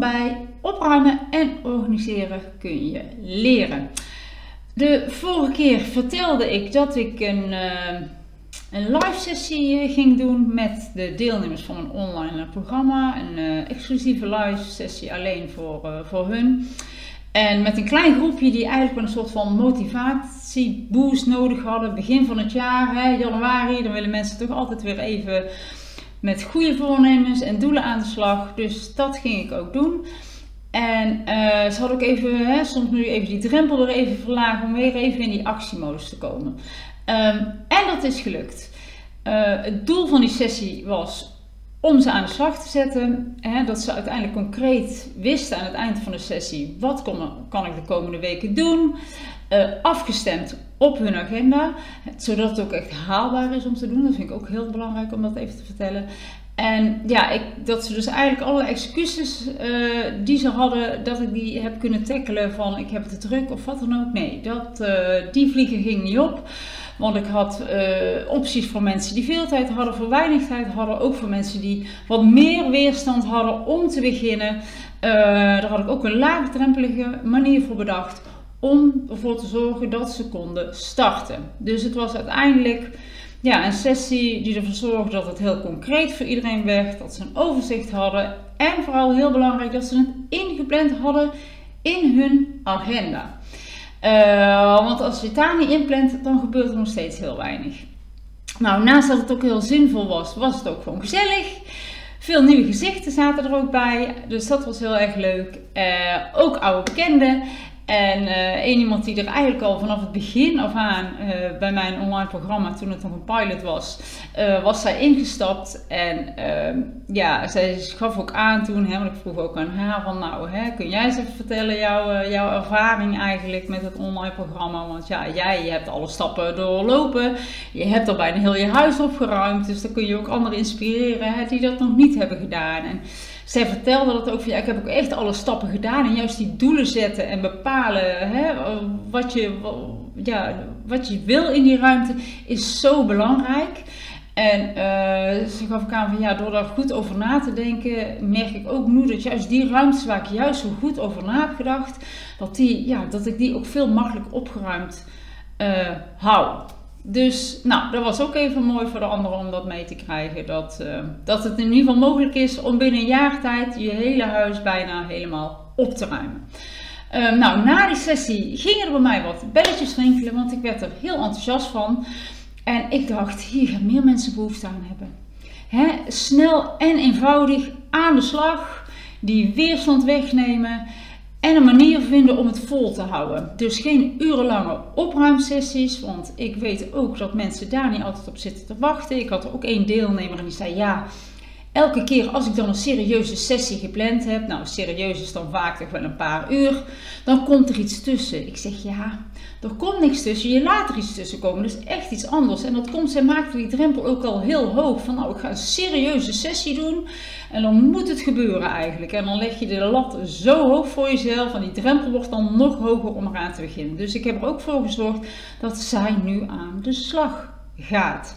bij opruimen en organiseren kun je leren. De vorige keer vertelde ik dat ik een, uh, een live sessie eh, ging doen met de deelnemers van een online programma. Een uh, exclusieve live sessie alleen voor, voor hun. En met een klein groepje die eigenlijk een soort van motivatieboost nodig hadden. Begin van het jaar, hè, januari, dan willen mensen toch altijd weer even met goede voornemens en doelen aan de slag. Dus dat ging ik ook doen. En uh, ze had ook even, hè, soms nu even die drempel er even verlagen om weer even in die actiemodus te komen. Um, en dat is gelukt. Uh, het doel van die sessie was om ze aan de slag te zetten. Hè, dat ze uiteindelijk concreet wisten aan het eind van de sessie wat kan, kan ik de komende weken doen. Uh, afgestemd op hun agenda, zodat het ook echt haalbaar is om te doen. Dat vind ik ook heel belangrijk om dat even te vertellen. En ja, ik, dat ze dus eigenlijk alle excuses uh, die ze hadden, dat ik die heb kunnen tackelen van ik heb het druk of wat dan ook. Nee, dat, uh, die vliegen ging niet op. Want ik had uh, opties voor mensen die veel tijd hadden, voor weinig tijd hadden. Ook voor mensen die wat meer weerstand hadden om te beginnen. daar had ik ook een laagdrempelige manier voor bedacht om ervoor te zorgen dat ze konden starten. Dus het was uiteindelijk ja, een sessie die ervoor zorgde dat het heel concreet voor iedereen werd, dat ze een overzicht hadden en vooral heel belangrijk dat ze het ingepland hadden in hun agenda. Uh, want als je het daar niet inplant, dan gebeurt er nog steeds heel weinig. Nou, naast dat het ook heel zinvol was, was het ook gewoon gezellig. Veel nieuwe gezichten zaten er ook bij, dus dat was heel erg leuk. Uh, ook oude bekenden. En uh, één iemand die er eigenlijk al vanaf het begin af aan uh, bij mijn online programma, toen het nog een pilot was, uh, was zij ingestapt. En ehm, ja, zij gaf ook aan toen, hè, want ik vroeg ook aan haar van nou, hè, kun jij eens even vertellen jouw, jouw ervaring eigenlijk met het online programma? Want ja, jij hebt alle stappen doorlopen, je hebt al bijna heel je huis opgeruimd, dus dan kun je ook anderen inspireren hè, die dat nog niet hebben gedaan. En, zij vertelde dat ook van ja, ik heb ook echt alle stappen gedaan en juist die doelen zetten en bepalen hè, wat, je, ja, wat je wil in die ruimte is zo belangrijk. En uh, ze gaf ik aan van ja, door daar goed over na te denken, merk ik ook nu dat juist die ruimtes waar ik juist zo goed over na heb gedacht, dat, die, ja, dat ik die ook veel makkelijk opgeruimd uh, hou. Dus nou, dat was ook even mooi voor de anderen om dat mee te krijgen. Dat, uh, dat het in ieder geval mogelijk is om binnen een jaar tijd je hele huis bijna helemaal op te ruimen. Uh, nou, na die sessie gingen er bij mij wat belletjes rinkelen, want ik werd er heel enthousiast van. En ik dacht, hier gaan meer mensen behoefte aan hebben. Hè? Snel en eenvoudig aan de slag, die weerstand wegnemen. En een manier vinden om het vol te houden. Dus geen urenlange opruimsessies, want ik weet ook dat mensen daar niet altijd op zitten te wachten. Ik had er ook één deelnemer en die zei ja, elke keer als ik dan een serieuze sessie gepland heb, nou serieus is dan vaak toch wel een paar uur, dan komt er iets tussen. Ik zeg ja, er komt niks tussen, je laat er iets tussen komen, is echt iets anders. En dat komt, zij maakte die drempel ook al heel hoog, van nou ik ga een serieuze sessie doen en dan moet het gebeuren eigenlijk. En dan leg je de lat zo hoog voor jezelf en die drempel wordt dan nog hoger om eraan te beginnen. Dus ik heb er ook voor gezorgd dat zij nu aan de slag gaat.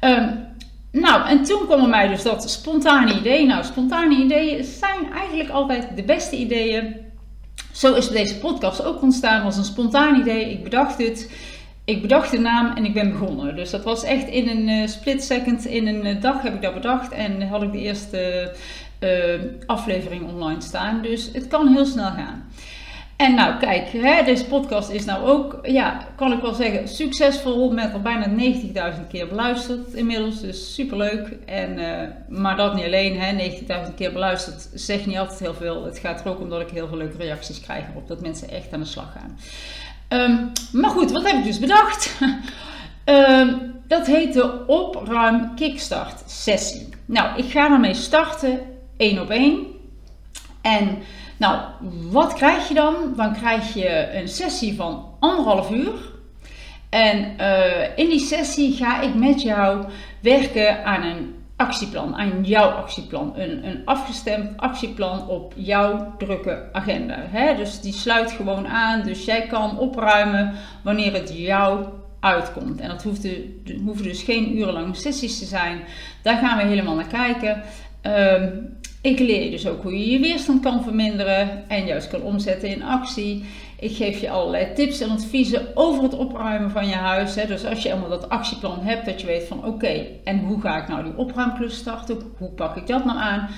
Um, nou, en toen kwam er mij dus dat spontane idee. Nou, spontane ideeën zijn eigenlijk altijd de beste ideeën. Zo is deze podcast ook ontstaan. als een spontaan idee. Ik bedacht het. Ik bedacht de naam en ik ben begonnen. Dus dat was echt in een uh, split second, in een uh, dag heb ik dat bedacht. En had ik de eerste uh, aflevering online staan. Dus het kan heel snel gaan. En nou, kijk, hè, deze podcast is nou ook, ja, kan ik wel zeggen, succesvol. Met al bijna 90.000 keer beluisterd inmiddels. Dus superleuk. En, uh, maar dat niet alleen, 90.000 keer beluisterd zegt niet altijd heel veel. Het gaat er ook om dat ik heel veel leuke reacties krijg op dat mensen echt aan de slag gaan. Um, maar goed, wat heb ik dus bedacht? um, dat heet de Opruim Kickstart sessie. Nou, ik ga daarmee starten, één op één. En nou, wat krijg je dan? Dan krijg je een sessie van anderhalf uur. En uh, in die sessie ga ik met jou werken aan een actieplan, aan jouw actieplan. Een, een afgestemd actieplan op jouw drukke agenda. Hè? Dus die sluit gewoon aan. Dus jij kan opruimen wanneer het jou uitkomt. En dat hoeft hoeven dus geen urenlange sessies te zijn. Daar gaan we helemaal naar kijken. Um, Ik leer je dus ook hoe je je weerstand kan verminderen en juist kan omzetten in actie. Ik geef je allerlei tips en adviezen over het opruimen van je huis. Hè. Dus als je helemaal dat actieplan hebt, dat je weet van oké, en hoe ga ik nou die opruimklus starten? Hoe pak ik dat nou aan?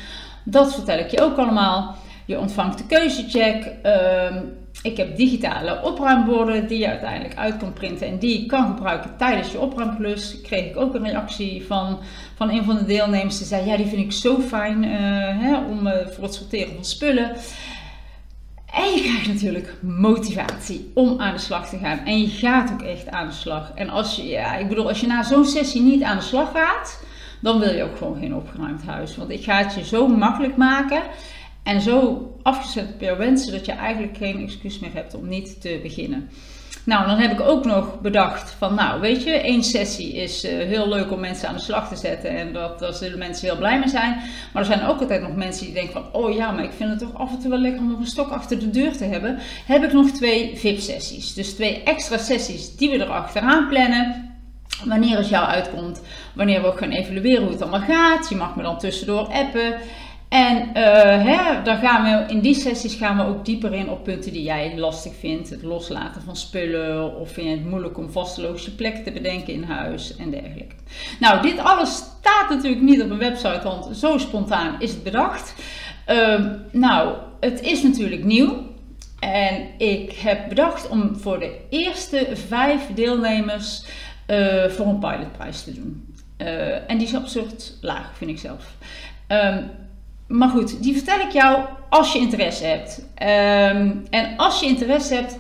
Dat vertel ik je ook allemaal. Je ontvangt de keuzecheck. Uh, ik heb digitale opruimborden die je uiteindelijk uit kan printen en die je kan gebruiken tijdens je opruimklus. Kreeg ik ook een reactie van, van een van de deelnemers. Die zei: Ja, die vind ik zo fijn uh, hè, om, uh, voor het sorteren van spullen. En je krijgt natuurlijk motivatie om aan de slag te gaan. En je gaat ook echt aan de slag. En als je, ja, ik bedoel, als je na zo'n sessie niet aan de slag gaat, dan wil je ook gewoon geen opgeruimd huis. Want ik ga het je zo makkelijk maken en zo afgezet jouw wensen dat je eigenlijk geen excuus meer hebt om niet te beginnen. Nou, dan heb ik ook nog bedacht van, nou, weet je, één sessie is uh, heel leuk om mensen aan de slag te zetten en dat, daar zullen mensen heel blij mee zijn. Maar er zijn ook altijd nog mensen die denken van, oh ja, maar ik vind het toch af en toe wel lekker om nog een stok achter de deur te hebben. Heb ik nog twee VIP-sessies. Dus twee extra sessies die we erachteraan plannen. Wanneer het jou uitkomt, wanneer we ook gaan evalueren hoe het allemaal gaat. Je mag me dan tussendoor appen. En uh, hè, dan gaan we, in die sessies gaan we ook dieper in op punten die jij lastig vindt. Het loslaten van spullen of vind je het moeilijk om vasteloze plek te bedenken in huis en dergelijke. Nou, dit alles staat natuurlijk niet op een website, want zo spontaan is het bedacht. Uh, nou, het is natuurlijk nieuw. En ik heb bedacht om voor de eerste vijf deelnemers uh, voor een pilotprijs te doen. Uh, en die is absurd laag, vind ik zelf. Um, maar goed, die vertel ik jou als je interesse hebt. Um, en als je interesse hebt,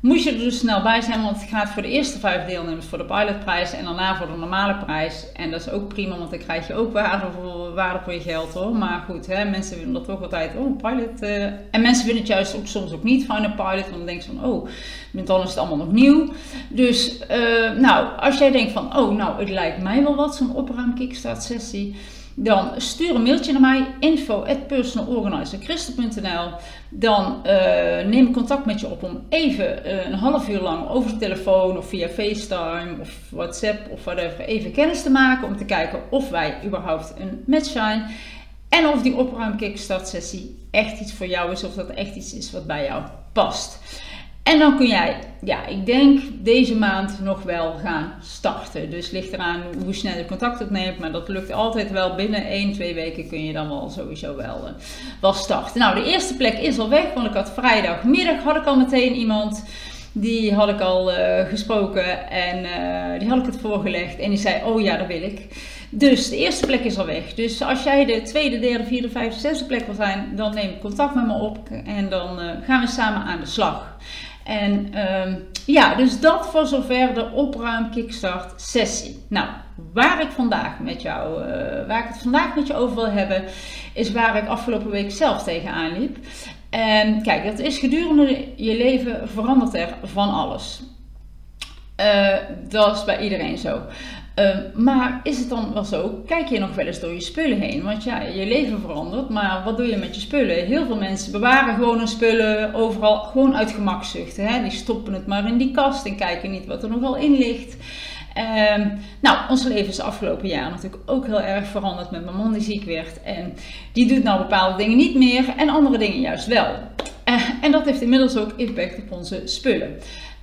moet je er dus snel bij zijn, want het gaat voor de eerste vijf deelnemers voor de pilotprijs en daarna voor de normale prijs. En dat is ook prima, want dan krijg je ook waarde voor, waarde voor je geld hoor. Maar goed, hè, mensen willen dat toch altijd, oh, pilot. Uh, en mensen vinden het juist ook soms ook niet fijn een pilot, want dan denken ze van, oh, dan is het allemaal nog nieuw. Dus, uh, nou, als jij denkt van, oh, nou, het lijkt mij wel wat, zo'n opruim kickstart sessie dan stuur een mailtje naar mij, info Dan uh, neem ik contact met je op om even uh, een half uur lang over de telefoon of via FaceTime of WhatsApp of whatever even kennis te maken. Om te kijken of wij überhaupt een match zijn. En of die opruim kickstart sessie echt iets voor jou is of dat echt iets is wat bij jou past. En dan kun jij, ja, ik denk deze maand nog wel gaan starten. Dus ligt eraan hoe snel je contact opneemt. Maar dat lukt altijd wel. Binnen 1, 2 weken kun je dan wel sowieso wel, uh, starten. Nou, de eerste plek is al weg. Want ik had vrijdagmiddag had ik al meteen iemand. Die had ik al uh, gesproken en uh, die had ik het voorgelegd. En die zei, oh ja, dat wil ik. Dus de eerste plek is al weg. Dus als jij de tweede, derde, vierde, vijfde, zesde plek wil zijn, dan neem contact met me op. En dan gaan we samen aan de slag. En um, ja, dus dat voor zover de opruim kickstart sessie. Nou, waar ik vandaag met jou, uh, waar ik het vandaag met je over wil hebben, is waar ik afgelopen week zelf tegenaan liep. En kijk, dat is gedurende je leven verandert er van alles. Uh, dat is bij iedereen zo. Uh, maar is het dan wel zo? Kijk je nog wel eens door je spullen heen? Want ja, je leven verandert, maar wat doe je met je spullen? Heel veel mensen bewaren gewoon hun spullen overal, gewoon uit gemakzucht. Hè? Die stoppen het maar in die kast en kijken niet wat er nogal in ligt. Uh, nou, ons leven is afgelopen jaar natuurlijk ook heel erg veranderd met mijn man die ziek werd. En die doet nou bepaalde dingen niet meer en andere dingen juist wel. Uh, en dat heeft inmiddels ook impact op onze spullen.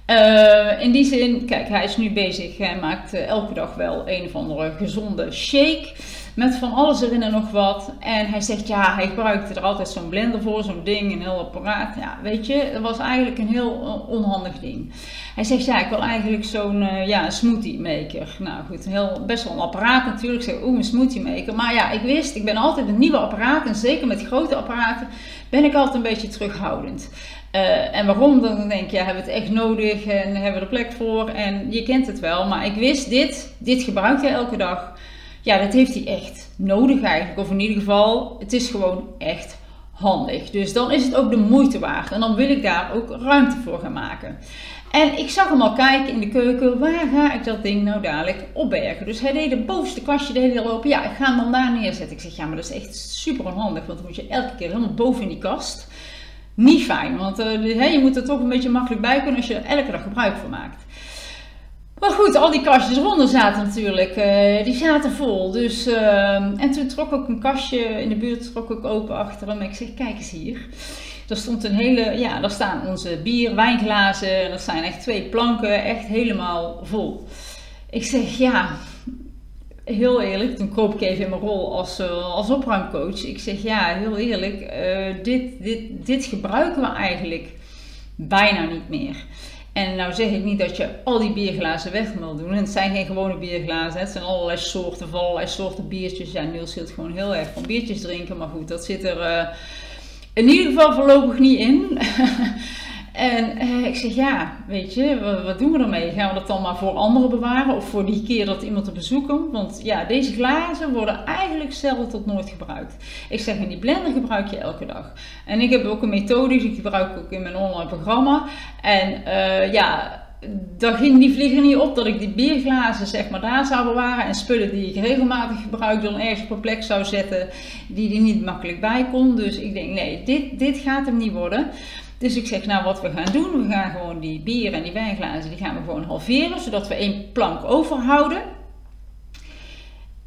Uh, in die zin, kijk, hij is nu bezig. Hij maakt uh, elke dag wel een of andere gezonde shake. Met van alles erin en nog wat. En hij zegt, ja, hij gebruikte er altijd zo'n blender voor, zo'n ding, een heel apparaat. Ja, weet je, dat was eigenlijk een heel uh, onhandig ding. Hij zegt, ja, ik wil eigenlijk zo'n ja, smoothie maker. Nou goed, heel, best wel een apparaat natuurlijk. Ik zeg, oeh, een smoothie maker. Maar ja, ik wist, ik ben altijd met nieuwe apparaten, en zeker met grote apparaten, ben ik altijd een beetje terughoudend. Uh, en waarom? Dan denk je, hebben we het echt nodig en hebben we er plek voor? En je kent het wel, maar ik wist dit, dit gebruikt hij elke dag. Ja, dat heeft hij echt nodig eigenlijk. Of in ieder geval, het is gewoon echt handig. Dus dan is het ook de moeite waard. En dan wil ik daar ook ruimte voor gaan maken. En ik zag hem al kijken in de keuken, waar ga ik dat ding nou dadelijk opbergen? Dus hij deed het bovenste kastje de hele hele open. Ja, ik ga hem dan daar neerzetten. Ik zeg, ja, maar dat is echt super onhandig, want dan moet je elke keer helemaal boven in die kast niet fijn. Want uh, je moet er toch een beetje makkelijk bij kunnen als je er elke dag gebruik van maakt. Maar goed, al die kastjes eronder zaten natuurlijk, uh, die zaten vol. Dus, uh, en toen trok ik een kastje in de buurt trok ik open achter hem. Ik zeg, kijk eens hier. Er stond een hele, ja, daar staan onze bier, wijnglazen. En er zijn echt twee planken, echt helemaal vol. Ik zeg, ja, heel eerlijk, toen kroop ik even in mijn rol als, uh, als opruimcoach. Ik zeg, ja, heel eerlijk, uh, dit, dit, dit gebruiken we eigenlijk bijna niet meer. En nou zeg ik niet dat je al die bierglazen weg wil doen. het zijn geen gewone bierglazen. Het zijn allerlei soorten, van allerlei soorten biertjes. Ja, Niels zit gewoon heel erg van biertjes drinken. Maar goed, dat zit er uh, in ieder geval voorlopig niet in. En eh, ik zeg, ja, weet je, wat, doen we ermee? Gaan we dat dan maar voor anderen bewaren of voor die keer dat iemand op bezoek komt? Want ja, deze glazen worden eigenlijk zelden tot nooit gebruikt. Ik zeg, en die blender gebruik je elke dag. En ik heb ook een methode, die gebruik ik ook in mijn online programma. En uh, ja, daar ging die vlieger niet op dat ik die bierglazen zeg maar daar zou bewaren en spullen die ik regelmatig gebruik dan ergens op plek zou zetten die er niet makkelijk bij kon. Dus ik denk nee, dit, dit gaat hem niet worden. Dus ik zeg, nou wat we gaan doen, we gaan gewoon die bier en die wijnglazen, die gaan we gewoon halveren, zodat we één plank overhouden.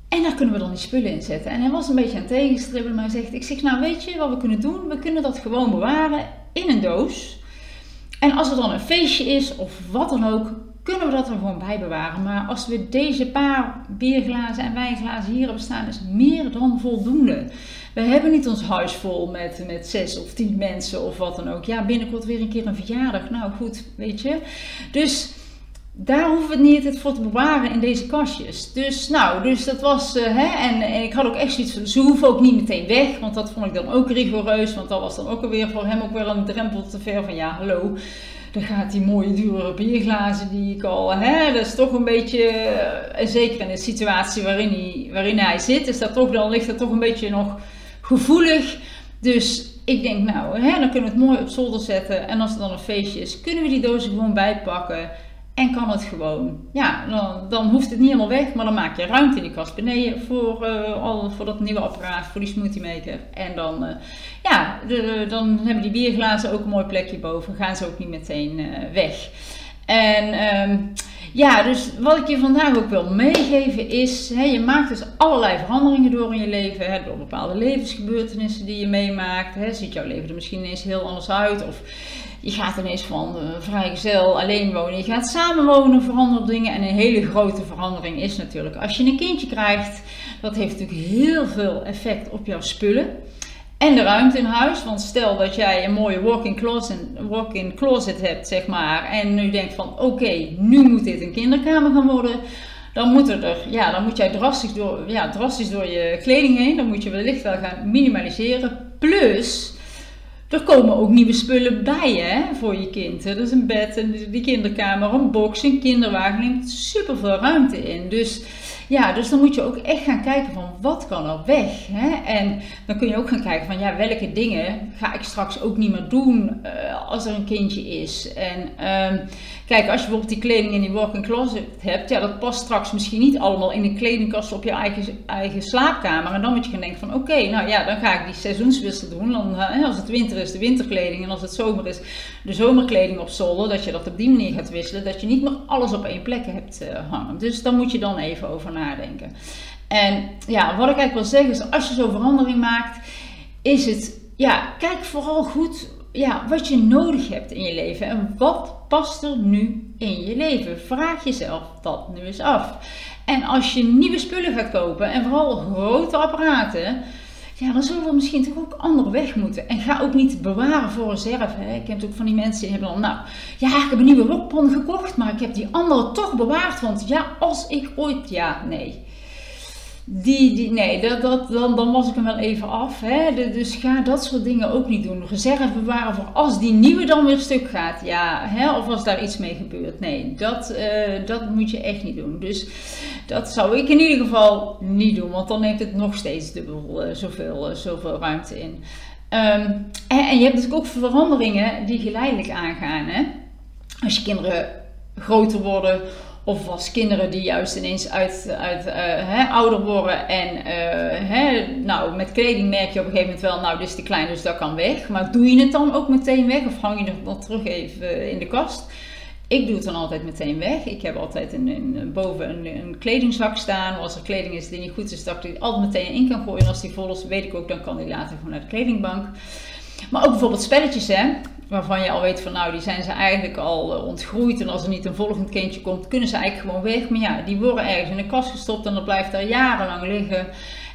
En daar kunnen we dan die spullen in zetten. En hij was een beetje aan het tegenstribbelen, maar hij zegt, ik zeg, nou weet je wat we kunnen doen? We kunnen dat gewoon bewaren in een doos. En als er dan een feestje is of wat dan ook, kunnen we dat er gewoon bij bewaren. Maar als we deze paar bierglazen en wijnglazen hier hebben staan, is meer dan voldoende. We hebben niet ons huis vol met, met zes of tien mensen of wat dan ook. Ja, binnenkort weer een keer een verjaardag. Nou goed, weet je. Dus daar hoeven we het niet het voor te bewaren in deze kastjes. Dus nou, dus dat was, uh, hè, en, en, ik had ook echt zoiets van, ze hoeven ook niet meteen weg, want dat vond ik dan ook rigoureus, want dat was dan ook alweer voor hem ook weer een drempel te ver van, ja, hallo, dan gaat die mooie dure bierglazen die ik al, hè, dat is toch een beetje, uh, zeker in de situatie waarin hij, waarin hij zit, is dat toch, dan ligt dat toch een beetje nog gevoelig. Dus ik denk, nou, hè, dan kunnen we het mooi op zolder zetten. En als er dan een feestje is, kunnen we die dozen gewoon bijpakken. En kan het gewoon. Ja, dan, dan hoeft het niet helemaal weg, maar dan maak je ruimte in die kast beneden voor, uh, al, voor dat nieuwe apparaat, voor die smoothie maker. En dan, uh, ja, dan hebben die bierglazen ook een mooi plekje boven. Gaan ze ook niet meteen uh, weg. En um, ja, dus wat ik je vandaag ook wil meegeven is, hè, je maakt dus allerlei veranderingen door in je leven, hè, door bepaalde levensgebeurtenissen die je meemaakt. Hè, ziet jouw leven er misschien ineens heel anders uit of je gaat ineens van uh, vrijgezel alleen wonen, je gaat samenwonen, veranderen dingen. En een hele grote verandering is natuurlijk als je een kindje krijgt, dat heeft natuurlijk heel veel effect op jouw spullen en de ruimte in huis. Want stel dat jij een mooie walk-in closet, walk closet hebt, zeg maar, en nu denkt van oké, nu moet dit een kinderkamer gaan worden. Dan moet, er, ja, dan moet jij drastisch door, ja, drastisch door je kleding heen. Dan moet je wellicht wel gaan minimaliseren. Plus, er komen ook nieuwe spullen bij hè, voor je kind. Is een bed, die kinderkamer, een box, een kinderwagen. Neemt super veel ruimte in. Dus ja, dus dan moet je ook echt gaan kijken van wat kan er weg. Hè? En dan kun je ook gaan kijken van ja, welke dingen ga ik straks ook niet meer doen uh, als er een kindje is. En um, kijk, als je bijvoorbeeld die kleding in die walk-in closet hebt, ja, dat past straks misschien niet allemaal in een kledingkast op je eigen, eigen slaapkamer. En dan moet je gaan denken van oké, nou ja, dan ga ik die seizoenswissel doen. Dan, uh, als het winter is, de winterkleding en als het zomer is, de zomerkleding op zolder. Dat je dat op die manier gaat wisselen, dat je niet meer alles op één plek hebt uh, hangen. Dus dan moet je dan even over nadenken. En ja, wat ik eigenlijk wil zeggen is, als je zo'n verandering maakt, is het, ja, kijk vooral goed ja, wat je nodig hebt in je leven. En wat past er nu in je leven? Vraag jezelf dat nu eens af. En als je nieuwe spullen gaat kopen, en vooral grote apparaten, ja, dan zullen we misschien toch ook andere weg moeten. En ga ook niet bewaren voor reserve. Hè. Ik heb ook van die mensen die hebben dan, nou, ja, ik heb een nieuwe rokpan gekocht, maar ik heb die andere toch bewaard. Want ja, als ik ooit, ja, nee. Die, die, nee, dat, dat, dan, dan was ik hem wel even af. Hè. dus ga dat soort dingen ook niet doen. Reserve bewaren voor als die nieuwe dan weer stuk gaat. Ja, hè, of als daar iets mee gebeurt. Nee, dat, uh, dat moet je echt niet doen. Dus dat zou ik in ieder geval niet doen. Want dan neemt het nog steeds dubbel uh, zoveel, uh, zoveel ruimte in. En, en, je hebt natuurlijk ook veranderingen die geleidelijk aangaan. Hè. Als je kinderen groter worden of als kinderen die juist ineens uit, uit hè, ouder worden en hè, nou, met kleding merk je op een gegeven moment wel, nou dit is te klein dus dat kan weg. Maar doe je het dan ook meteen weg of hang je het nog terug even in de kast? Ik doe het dan altijd meteen weg. Ik heb altijd een, een, boven een, een, kledingzak staan. Als er kleding is die niet goed is, dat ik die altijd meteen in kan gooien. En als die vol is, weet ik ook, dan kan die later gewoon naar de kledingbank. Maar ook bijvoorbeeld spelletjes, hè, waarvan je al weet van nou, die zijn ze eigenlijk al uh, ontgroeid. En als er niet een volgend kindje komt, kunnen ze eigenlijk gewoon weg. Maar ja, die worden ergens in de kast gestopt en dat blijft daar jarenlang liggen.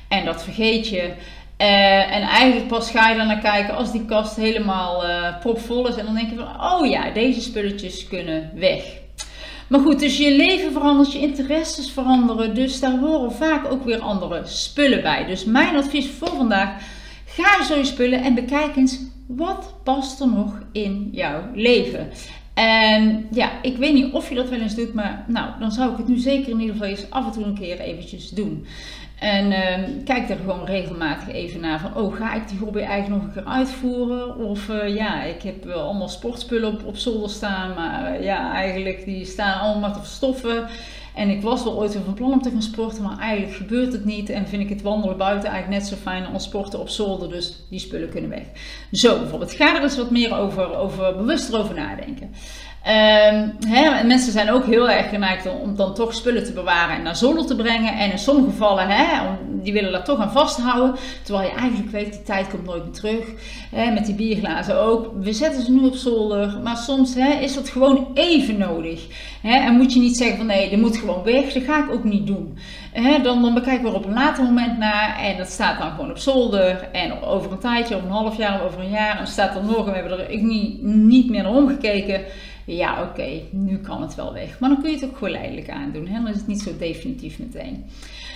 En dat vergeet je. Uh, en eigenlijk pas ga je dan naar kijken als die kast helemaal uh, propvol is. En dan denk je van, oh ja, deze spulletjes kunnen weg. Maar goed, dus je leven verandert, je interesses veranderen. Dus daar horen vaak ook weer andere spullen bij. Dus mijn advies voor vandaag, ga zo je spullen en bekijk eens wat past er nog in jouw leven. En ja, ik weet niet of je dat wel eens doet, maar nou, dan zou ik het nu zeker in ieder geval eens af en toe een keer eventjes doen. En uh, kijk er gewoon regelmatig even naar van, oh, ga ik die hobby eigenlijk nog een keer uitvoeren? Of uh, ja, ik heb wel allemaal sportspullen op, op zolder staan, maar uh, ja, eigenlijk die staan allemaal te verstoffen. En ik was wel ooit van plan om te gaan sporten, maar eigenlijk gebeurt het niet. En vind ik het wandelen buiten eigenlijk net zo fijn als sporten op zolder. Dus die spullen kunnen weg. Zo bijvoorbeeld. Ga er eens wat meer over, over bewust over nadenken. Um, hè, mensen zijn ook heel erg geneigd om, dan toch spullen te bewaren en naar zolder te brengen. En in sommige gevallen, hè, die willen daar toch aan vasthouden. Terwijl je eigenlijk weet, die tijd komt nooit meer terug. Hè, met die bierglazen ook. We zetten ze nu op zolder. Maar soms hè, is dat gewoon even nodig. Hè, en moet je niet zeggen van nee, dit moet gewoon weg. Dat ga ik ook niet doen. Hè, dan, dan bekijken we er op een later moment naar. En dat staat dan gewoon op zolder. En over een tijdje, over een half jaar, over een jaar. En staat er nog. En we hebben er niet, niet meer naar omgekeken ja oké, nu kan het wel weg. Maar dan kun je het ook geleidelijk aandoen. Hè? Dan is het niet zo definitief meteen.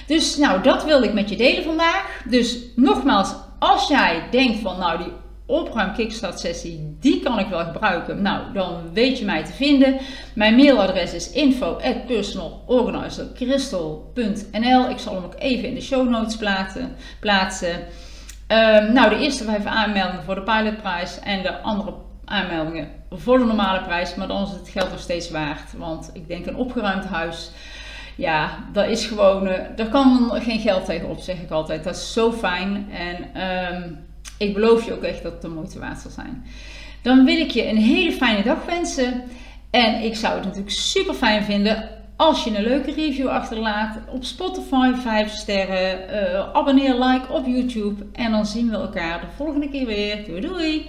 Dus nou, dat wilde ik met je delen vandaag. Dus nogmaals, als jij denkt van nou die opruim kickstart sessie, die kan ik wel gebruiken. Nou, dan weet je mij te vinden. Mijn mailadres is info Ik zal hem ook even in de show notes plaatsen. plaatsen. Um, nou, de eerste vijf aanmeldingen voor de pilotprijs en de andere aanmeldingen voor de normale prijs, maar dan is het geld nog steeds waard. Want ik denk een opgeruimd huis, ja, dat is gewoon, uh, daar kan geen geld tegenop, zeg ik altijd. Dat is zo fijn en um, ik beloof je ook echt dat het de moeite waard zal zijn. Dan wil ik je een hele fijne dag wensen. En ik zou het natuurlijk super fijn vinden als je een leuke review achterlaat op Spotify, 5 sterren. Uh, abonneer, like op YouTube. En dan zien we elkaar de volgende keer weer. Doei doei!